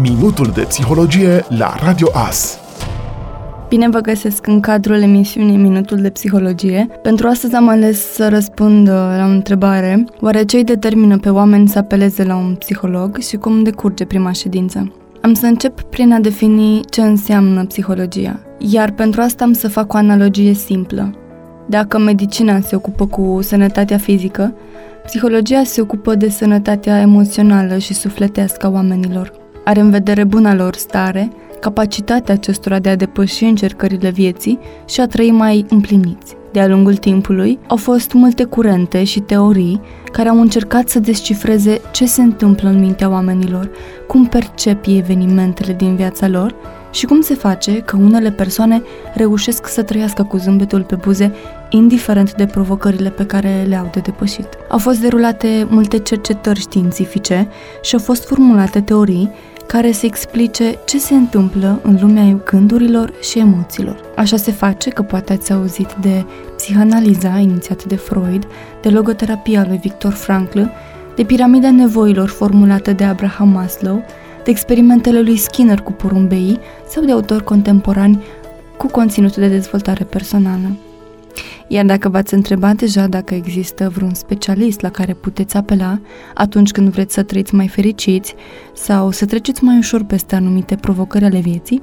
Minutul de psihologie la Radio AS. Bine vă găsesc în cadrul emisiunii Minutul de Psihologie. Pentru astăzi am ales să răspund uh, la o întrebare. Oare ce îi determină pe oameni să apeleze la un psiholog și cum decurge prima ședință? Am să încep prin a defini ce înseamnă psihologia. Iar pentru asta am să fac o analogie simplă. Dacă medicina se ocupă cu sănătatea fizică, psihologia se ocupă de sănătatea emoțională și sufletească a oamenilor. Are în vedere buna lor stare, capacitatea acestora de a depăși încercările vieții și a trăi mai împliniți. De-a lungul timpului, au fost multe curente și teorii care au încercat să descifreze ce se întâmplă în mintea oamenilor, cum percep ei evenimentele din viața lor și cum se face că unele persoane reușesc să trăiască cu zâmbetul pe buze, indiferent de provocările pe care le-au de depășit. Au fost derulate multe cercetări științifice și au fost formulate teorii care să explice ce se întâmplă în lumea gândurilor și emoțiilor. Așa se face că poate ați auzit de psihanaliza inițiată de Freud, de logoterapia lui Victor Frankl, de piramida nevoilor formulată de Abraham Maslow, de experimentele lui Skinner cu porumbeii sau de autori contemporani cu conținut de dezvoltare personală. Iar dacă v-ați întrebat deja dacă există vreun specialist la care puteți apela atunci când vreți să trăiți mai fericiți sau să treceți mai ușor peste anumite provocări ale vieții,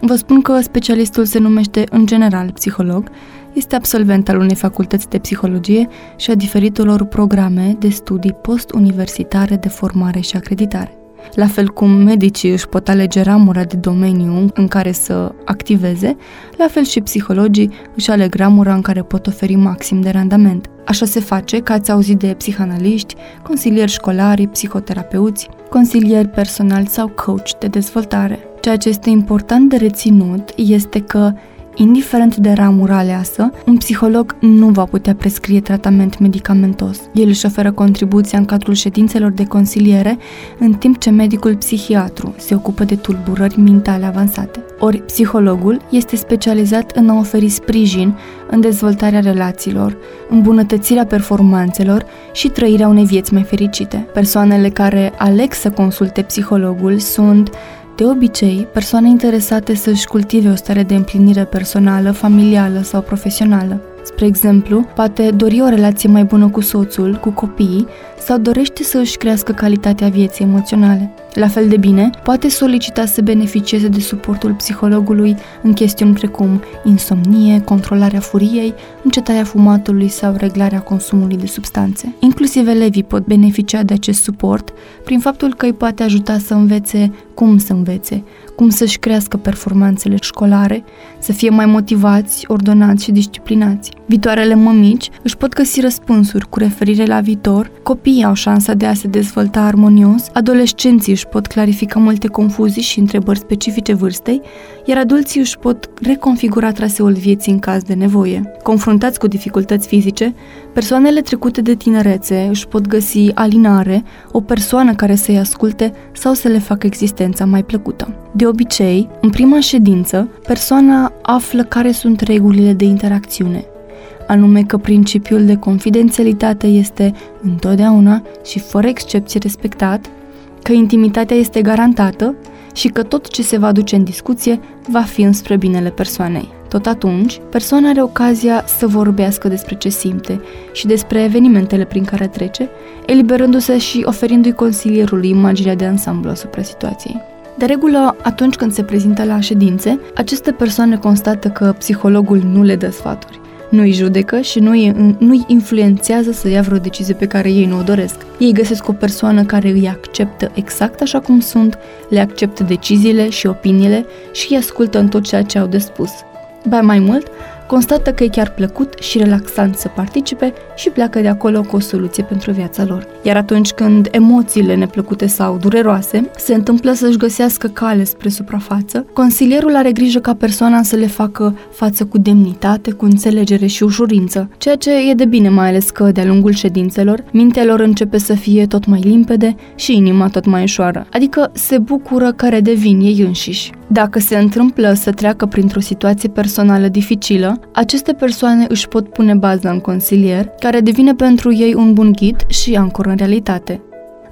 vă spun că specialistul se numește în general psiholog, este absolvent al unei facultăți de psihologie și a diferitelor programe de studii post-universitare de formare și acreditare. La fel cum medicii își pot alege ramura de domeniu în care să activeze, la fel și psihologii își aleg ramura în care pot oferi maxim de randament. Așa se face că ați auzit de psihanaliști, consilieri școlari, psihoterapeuți, consilieri personali sau coach de dezvoltare. Ceea ce este important de reținut este că Indiferent de ramura aleasă, un psiholog nu va putea prescrie tratament medicamentos. El își oferă contribuția în cadrul ședințelor de consiliere, în timp ce medicul psihiatru se ocupă de tulburări mentale avansate. Ori psihologul este specializat în a oferi sprijin în dezvoltarea relațiilor, îmbunătățirea performanțelor și trăirea unei vieți mai fericite. Persoanele care aleg să consulte psihologul sunt de obicei, persoane interesate să-și cultive o stare de împlinire personală, familială sau profesională. Spre exemplu, poate dori o relație mai bună cu soțul, cu copiii sau dorește să își crească calitatea vieții emoționale. La fel de bine, poate solicita să beneficieze de suportul psihologului în chestiuni precum insomnie, controlarea furiei, încetarea fumatului sau reglarea consumului de substanțe. Inclusiv elevii pot beneficia de acest suport prin faptul că îi poate ajuta să învețe cum să învețe, cum să-și crească performanțele școlare, să fie mai motivați, ordonați și disciplinați. Viitoarele mămici își pot găsi răspunsuri cu referire la viitor, copiii au șansa de a se dezvolta armonios, adolescenții își pot clarifica multe confuzii și întrebări specifice vârstei, iar adulții își pot reconfigura traseul vieții în caz de nevoie. Confruntați cu dificultăți fizice, persoanele trecute de tinerețe își pot găsi alinare, o persoană care să-i asculte sau să le facă existența mai plăcută. De obicei, în prima ședință, persoana află care sunt regulile de interacțiune, anume că principiul de confidențialitate este întotdeauna și fără excepție respectat, că intimitatea este garantată și că tot ce se va duce în discuție va fi înspre binele persoanei. Tot atunci, persoana are ocazia să vorbească despre ce simte și despre evenimentele prin care trece, eliberându-se și oferindu-i consilierului imaginea de ansamblu asupra situației. De regulă, atunci când se prezintă la ședințe, aceste persoane constată că psihologul nu le dă sfaturi nu-i judecă și nu-i, nu-i influențează să ia vreo decizie pe care ei nu o doresc. Ei găsesc o persoană care îi acceptă exact așa cum sunt, le acceptă deciziile și opiniile și îi ascultă în tot ceea ce au de spus. Ba mai mult, constată că e chiar plăcut și relaxant să participe și pleacă de acolo cu o soluție pentru viața lor. Iar atunci când emoțiile neplăcute sau dureroase se întâmplă să-și găsească cale spre suprafață, consilierul are grijă ca persoana să le facă față cu demnitate, cu înțelegere și ușurință, ceea ce e de bine mai ales că de-a lungul ședințelor, mintea lor începe să fie tot mai limpede și inima tot mai ușoară, adică se bucură că redevin ei înșiși. Dacă se întâmplă să treacă printr-o situație personală dificilă, aceste persoane își pot pune baza în consilier, care devine pentru ei un bun ghid și ancor în realitate.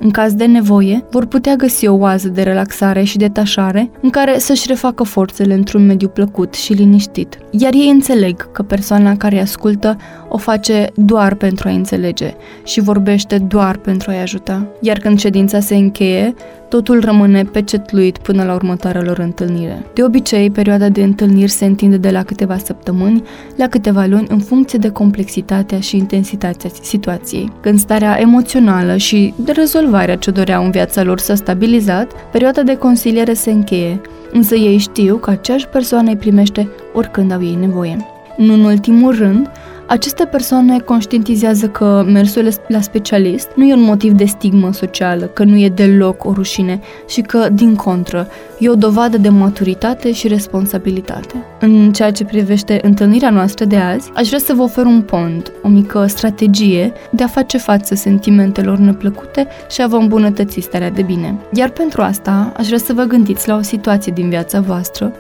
În caz de nevoie, vor putea găsi o oază de relaxare și detașare în care să-și refacă forțele într-un mediu plăcut și liniștit. Iar ei înțeleg că persoana care îi ascultă o face doar pentru a înțelege și vorbește doar pentru a-i ajuta. Iar când ședința se încheie, totul rămâne pecetluit până la următoarea lor întâlnire. De obicei, perioada de întâlniri se întinde de la câteva săptămâni la câteva luni în funcție de complexitatea și intensitatea situației. Când starea emoțională și de rezolvarea ce doreau în viața lor s-a stabilizat, perioada de consiliere se încheie, însă ei știu că aceeași persoană îi primește oricând au ei nevoie. Nu în ultimul rând, aceste persoane conștientizează că mersul la specialist nu e un motiv de stigmă socială, că nu e deloc o rușine și că, din contră, e o dovadă de maturitate și responsabilitate. În ceea ce privește întâlnirea noastră de azi, aș vrea să vă ofer un pont, o mică strategie de a face față sentimentelor neplăcute și a vă îmbunătăți starea de bine. Iar pentru asta, aș vrea să vă gândiți la o situație din viața voastră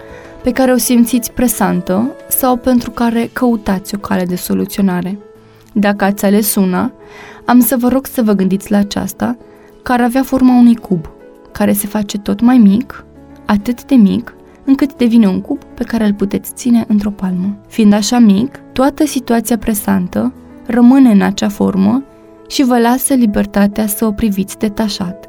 pe care o simțiți presantă sau pentru care căutați o cale de soluționare. Dacă ați ales una, am să vă rog să vă gândiți la aceasta, care avea forma unui cub, care se face tot mai mic, atât de mic, încât devine un cub pe care îl puteți ține într-o palmă. Fiind așa mic, toată situația presantă rămâne în acea formă și vă lasă libertatea să o priviți detașat,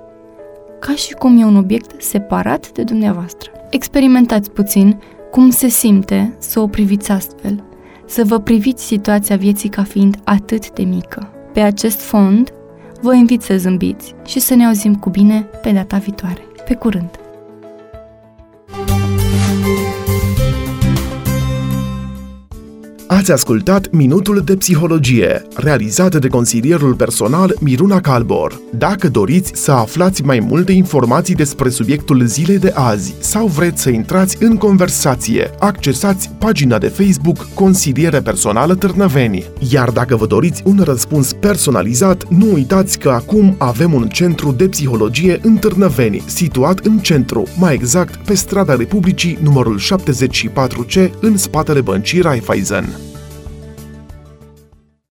ca și cum e un obiect separat de dumneavoastră. Experimentați puțin cum se simte să o priviți astfel, să vă priviți situația vieții ca fiind atât de mică. Pe acest fond, vă invit să zâmbiți și să ne auzim cu bine pe data viitoare. Pe curând! Ați ascultat Minutul de Psihologie, realizat de consilierul personal Miruna Calbor. Dacă doriți să aflați mai multe informații despre subiectul zilei de azi sau vreți să intrați în conversație, accesați pagina de Facebook Consiliere Personală Târnăveni. Iar dacă vă doriți un răspuns personalizat, nu uitați că acum avem un centru de psihologie în Târnăveni, situat în centru, mai exact pe strada Republicii numărul 74C, în spatele băncii Raiffeisen.